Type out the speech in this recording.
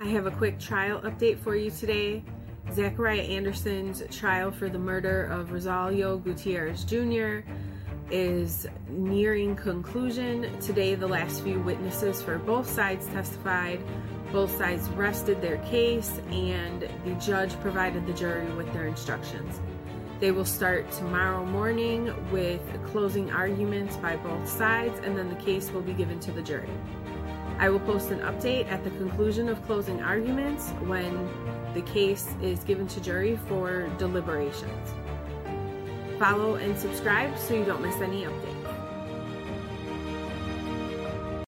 I have a quick trial update for you today. Zachariah Anderson's trial for the murder of Rosalio Gutierrez Jr. is nearing conclusion. Today, the last few witnesses for both sides testified. Both sides rested their case, and the judge provided the jury with their instructions. They will start tomorrow morning with closing arguments by both sides, and then the case will be given to the jury. I will post an update at the conclusion of closing arguments when the case is given to jury for deliberations. Follow and subscribe so you don't miss any updates.